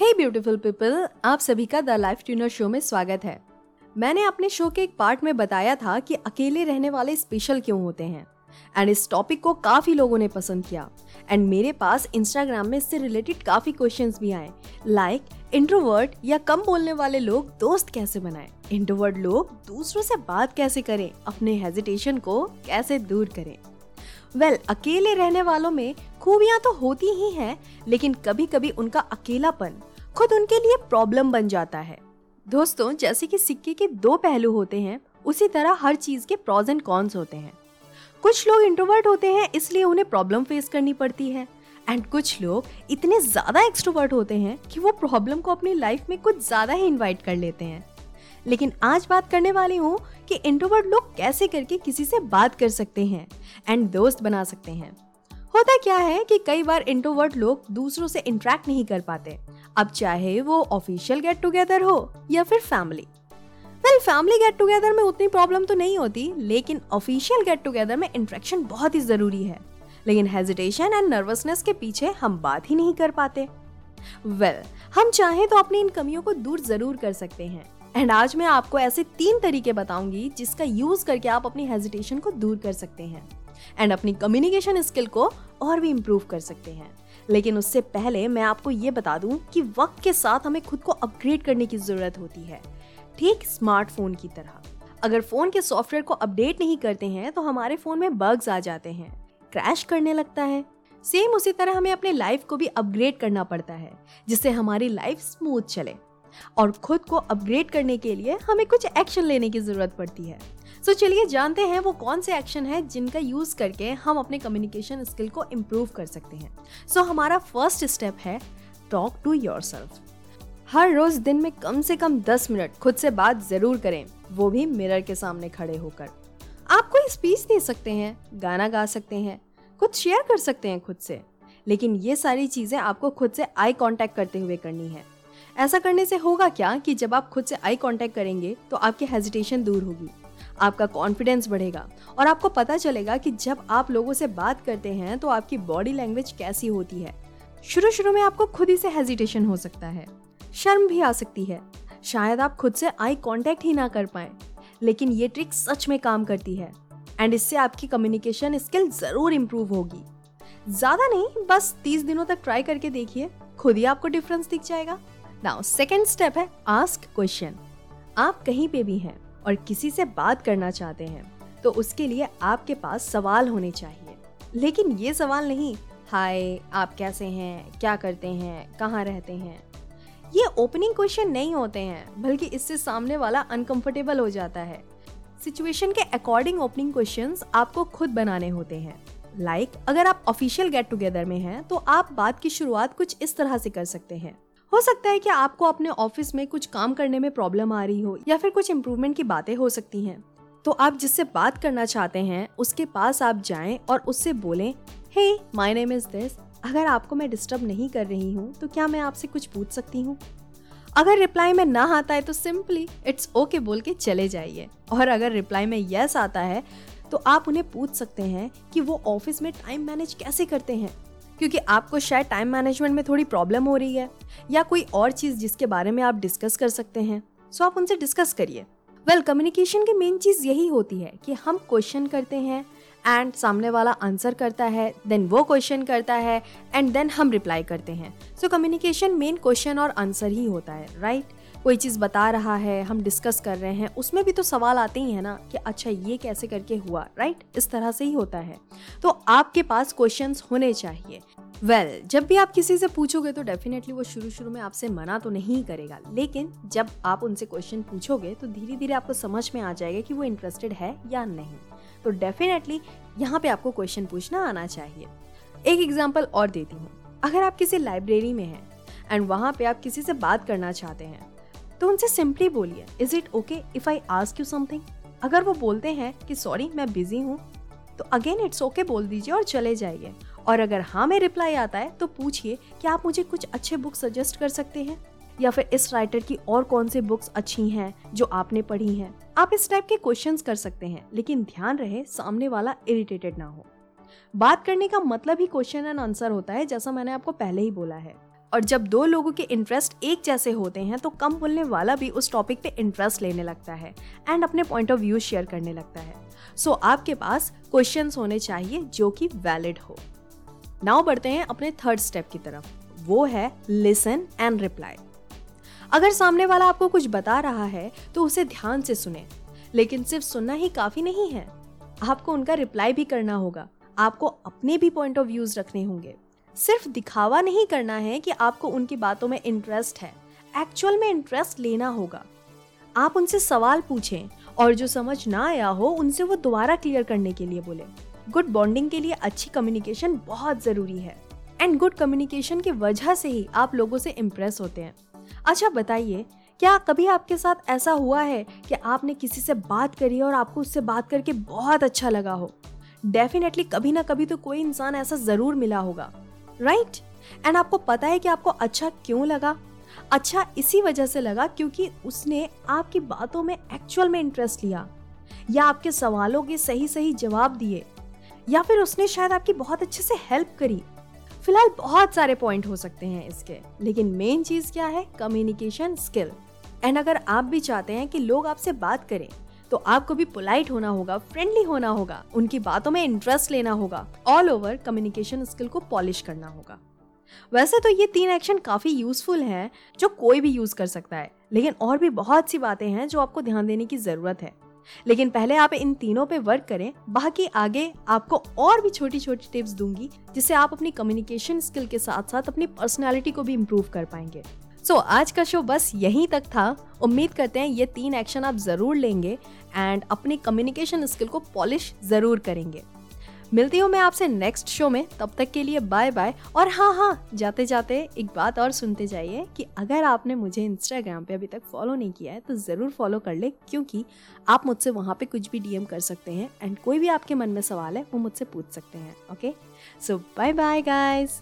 हे beautiful people आप सभी का द लाइफ ट्यूनर शो में स्वागत है। मैंने अपने शो के एक पार्ट में बताया था कि अकेले रहने वाले स्पेशल क्यों होते हैं। एंड इस टॉपिक को काफ़ी लोगों ने पसंद किया। एंड मेरे पास इंस्टाग्राम में इससे रिलेटेड काफ़ी क्वेश्चंस भी आए। लाइक इंट्रोवर्ट या कम बोलने वाले लोग दोस्त कैसे बनाएँ? इंट्रोवर्ट लोग दूसरों से बात कैसे करें? अपने हेजिटेशन को कैसे दूर करें? वेल well, अकेले रहने वालों में खूबियाँ तो होती ही हैं, लेकिन कभी कभी उनका अकेलापन खुद उनके लिए प्रॉब्लम बन जाता है। दोस्तों, जैसे कि सिक्के के दो पहलू होते हैं, उसी तरह हर चीज़ के प्रॉज एंड कॉन्स होते हैं। कुछ लोग इंट्रोवर्ट होते हैं, इसलिए उन्हें प्रॉब्लम फेस करनी पड़ती है। एंड कुछ लोग इतने ज़्यादा एक्सट्रोवर्ट होते हैं कि वो प्रॉब्लम को अपनी लाइफ में कुछ ज़्यादा ही इन्वाइट कर लेते हैं। लेकिन आज बात करने वाली हूँ कि इंट्रोवर्ट लोग कैसे करके किसी से बात कर सकते हैं एंड दोस्त बना सकते हैं। होता क्या है कि कई बार इंट्रोवर्ट लोग दूसरों से इंटरेक्ट नहीं कर पाते। अब चाहे वो ऑफिशियल गेट टुगेदर हो या फिर family well family get together में उतनी प्रॉब्लम तो नहीं होती लेकिन ऑफिशियल गेट टुगेदर में इंट्रेक्शन बहुत ही ज़रूरी है। लेकिन हेजिटेशन एंड नर्वसनेस के पीछे हम बात ही नहीं कर पाते। वेल well, हम चाहें तो अपनी इन कमियों को दूर ज़रूर कर सकते हैं। एंड आज मैं आपको ऐसे तीन तरीके बताऊँगी जिसका यूज़ करके आप अपनी हेजिटेशन को दूर कर सकते हैं। एंड अपनी कम्युनिकेशन स्किल को और भी इम्प्रूव कर सकते हैं। लेकिन उससे पहले मैं आपको ये बता दूँ कि वक्त के साथ हमें खुद को अपग्रेड करने की ज़रूरत होती है। ठीक स्मार्टफ़ोन की तरह। अगर फ़ोन के सॉफ्टवेयर को अपडेट नहीं करते हैं तो हमारे फ़ोन में बग्स आ जाते हैं। क्रैश करने लगता है। सेम उसी तरह हमें अपने लाइफ को भी अपग्रेड करना पड़ता है, जिससे हमारी लाइफ स्मूथ चले। और खुद को अपग्रेड करने के लिए हमें कुछ एक्शन लेने की ज़रूरत पड़ती है। सो चलिए जानते हैं वो कौन से एक्शन है जिनका यूज़ करके हम अपने कम्युनिकेशन स्किल को इम्प्रूव कर सकते हैं। सो so, हमारा फ़र्स्ट स्टेप है टॉक टू योर हर रोज दिन में कम से कम 10 मिनट खुद से बात ज़रूर करें वो भी मिरर के सामने खड़े होकर। आप कोई स्पीच दे सकते हैं गाना गा सकते हैं कुछ शेयर कर सकते हैं खुद से लेकिन ये सारी चीज़ें आपको खुद से आई कांटेक्ट करते हुए करनी है। ऐसा करने से होगा क्या कि जब आप खुद से आई कांटेक्ट करेंगे तो आपकी हेजिटेशन दूर होगी। आपका कॉन्फिडेंस बढ़ेगा। और आपको पता चलेगा कि जब आप लोगों से बात करते हैं तो आपकी बॉडी लैंग्वेज कैसी होती है। शुरू शुरू में आपको खुद ही से हेजिटेशन हो सकता है। शर्म भी आ सकती है। शायद आप खुद से आई कांटेक्ट ही ना कर पाए। लेकिन ये ट्रिक सच में काम करती है। एंड इससे आपकी कम्युनिकेशन स्किल ज़रूर इम्प्रूव होगी। ज़्यादा नहीं, बस तीस दिनों तक ट्राई करके देखिए। खुद ही आपको डिफरेंस दिख जाएगा। नाउ सेकेंड स्टेप है आस्क क्वेश्चन आप कहीं पे भी हैं और किसी से बात करना चाहते हैं तो उसके लिए आपके पास सवाल होने चाहिए। लेकिन ये सवाल नहीं हाय आप कैसे हैं क्या करते हैं कहाँ रहते हैं? ये ओपनिंग क्वेश्चन नहीं होते हैं बल्कि इससे सामने वाला अनकंफर्टेबल हो जाता है। सिचुएशन के अकॉर्डिंग ओपनिंग क्वेश्चंस आपको खुद बनाने होते हैं। लाइक like, अगर आप ऑफिशियल गेट टुगेदर में हैं तो आप बात की शुरुआत कुछ इस तरह से कर सकते हैं। हो सकता है कि आपको अपने ऑफ़िस में कुछ काम करने में प्रॉब्लम आ रही हो या फिर कुछ इम्प्रूवमेंट की बातें हो सकती हैं। तो आप जिससे बात करना चाहते हैं, उसके पास आप जाएँ और उससे बोलें hey my name is this अगर आपको मैं डिस्टर्ब नहीं कर रही हूँ तो क्या मैं आपसे कुछ पूछ सकती हूँ? अगर रिप्लाई में ना आता है तो सिंपली इट्स ओके बोल के चले जाइए। और अगर रिप्लाई में यस आता है तो आप उन्हें पूछ सकते हैं कि वो ऑफ़िस में टाइम मैनेज कैसे करते हैं। क्योंकि आपको शायद टाइम मैनेजमेंट में थोड़ी प्रॉब्लम हो रही है, या कोई और चीज़ जिसके बारे में आप डिस्कस कर सकते हैं। सो आप उनसे डिस्कस करिए। वेल कम्युनिकेशन की मेन चीज़ यही होती है कि हम क्वेश्चन करते हैं एंड सामने वाला आंसर करता है देन वो क्वेश्चन करता है एंड देन हम रिप्लाई करते हैं। सो कम्युनिकेशन मेन क्वेश्चन और आंसर ही होता है राइट right? कोई चीज़ बता रहा है हम डिस्कस कर रहे हैं उसमें भी तो सवाल आते ही है ना कि अच्छा ये कैसे करके हुआ राइट इस तरह से ही होता है। तो आपके पास क्वेश्चन होने चाहिए। वेल well, जब भी आप किसी से पूछोगे तो डेफिनेटली वो शुरू शुरू में आपसे मना तो नहीं करेगा लेकिन जब आप उनसे क्वेश्चन पूछोगे तो धीरे धीरे आपको समझ में आ जाएगा कि वो इंटरेस्टेड है या नहीं। तो डेफिनेटली यहाँ पे आपको क्वेश्चन पूछना आना चाहिए। एक एग्ज़ाम्पल और देती हूँ। अगर आप किसी लाइब्रेरी में हैं एंड वहाँ पे आप किसी से बात करना चाहते हैं तो उनसे सिंपली बोलिए is it okay if I ask you something अगर वो बोलते हैं कि सॉरी मैं बिज़ी हूँ तो अगेन इट्स ओके बोल दीजिए और चले जाइए। और अगर हाँ में रिप्लाई आता है तो पूछिए कि आप मुझे कुछ अच्छे बुक सजेस्ट कर सकते हैं? या फिर, इस राइटर की और कौन सी बुक्स अच्छी हैं, जो आपने पढ़ी हैं? आप इस टाइप के क्वेश्चंस कर सकते हैं, लेकिन ध्यान रहे, सामने वाला इरिटेटेड ना हो। बात करने का मतलब ही क्वेश्चन एंड आंसर होता है, जैसा मैंने आपको पहले ही बोला है। और जब दो लोगों के इंटरेस्ट एक जैसे होते हैं तो कम बोलने वाला भी उस टॉपिक पे इंटरेस्ट लेने लगता है एंड अपने पॉइंट ऑफ़ व्यू शेयर करने लगता है। सो so, आपके पास क्वेश्चंस होने चाहिए जो कि वैलिड हो। नाउ बढ़ते हैं अपने थर्ड स्टेप की तरफ़। वो है लिसन एंड रिप्लाई अगर सामने वाला आपको कुछ बता रहा है तो उसे ध्यान से सुने। लेकिन सिर्फ़ सुनना ही काफ़ी नहीं है। आपको उनका रिप्लाई भी करना होगा। आपको अपने भी पॉइंट ऑफ़ व्यूज़ रखने होंगे। सिर्फ़ दिखावा नहीं करना है कि आपको उनकी बातों में इंटरेस्ट है। एक्चुअल में इंटरेस्ट लेना होगा। आप उनसे सवाल पूछें और जो समझ ना आया हो, उनसे वो दोबारा क्लियर करने के लिए बोले। गुड बॉन्डिंग के लिए अच्छी कम्युनिकेशन बहुत ज़रूरी है। एंड गुड कम्युनिकेशन की वजह से ही आप लोगों से इम्प्रेस होते हैं। अच्छा बताइए, क्या कभी आपके साथ ऐसा हुआ है कि आपने किसी से बात करी और आपको उससे बात करके बहुत अच्छा लगा हो? डेफिनेटली कभी ना कभी तो कोई इंसान ऐसा ज़रूर मिला होगा। राइट? एंड आपको पता है कि आपको अच्छा क्यों लगा? अच्छा इसी वजह से लगा क्योंकि उसने आपकी बातों में एक्चुअल में इंटरेस्ट लिया। या आपके सवालों के सही सही जवाब दिए। या फिर उसने शायद आपकी बहुत अच्छे से हेल्प करी। फ़िलहाल बहुत सारे पॉइंट हो सकते हैं इसके। लेकिन मेन चीज़ क्या है? कम्युनिकेशन स्किल एंड अगर आप भी चाहते हैं कि लोग आपसे बात करें तो आपको भी पोलाइट होना होगा फ्रेंडली होना होगा, उनकी बातों में इंटरेस्ट लेना होगा ऑल ओवर कम्युनिकेशन स्किल को पॉलिश करना होगा। वैसे तो ये तीन एक्शन काफ़ी यूजफुल हैं, जो कोई भी यूज़ कर सकता है, लेकिन और भी बहुत सी बातें हैं जो आपको ध्यान देने की ज़रूरत है। लेकिन पहले आप इन तीनों पे वर्क करें, बाकी आगे आपको और भी छोटी छोटी टिप्स दूँगी, जिससे आप अपनी कम्युनिकेशन स्किल के साथ साथ अपनी पर्सनैलिटी को भी इम्प्रूव कर पाएँगे। सो so, आज का शो बस यहीं तक था। उम्मीद करते हैं ये तीन एक्शन आप ज़रूर लेंगे एंड अपनी कम्युनिकेशन स्किल को पॉलिश ज़रूर करेंगे। मिलती हूँ मैं आपसे नेक्स्ट शो में। तब तक के लिए बाय बाय और हाँ हाँ जाते जाते एक बात और सुनते जाइए कि अगर आपने मुझे इंस्टाग्राम पे अभी तक फॉलो नहीं किया है तो ज़रूर फॉलो कर ले क्योंकि आप मुझसे वहाँ पे कुछ भी डीएम कर सकते हैं एंड कोई भी आपके मन में सवाल है वो मुझसे पूछ सकते हैं okay so bye bye guys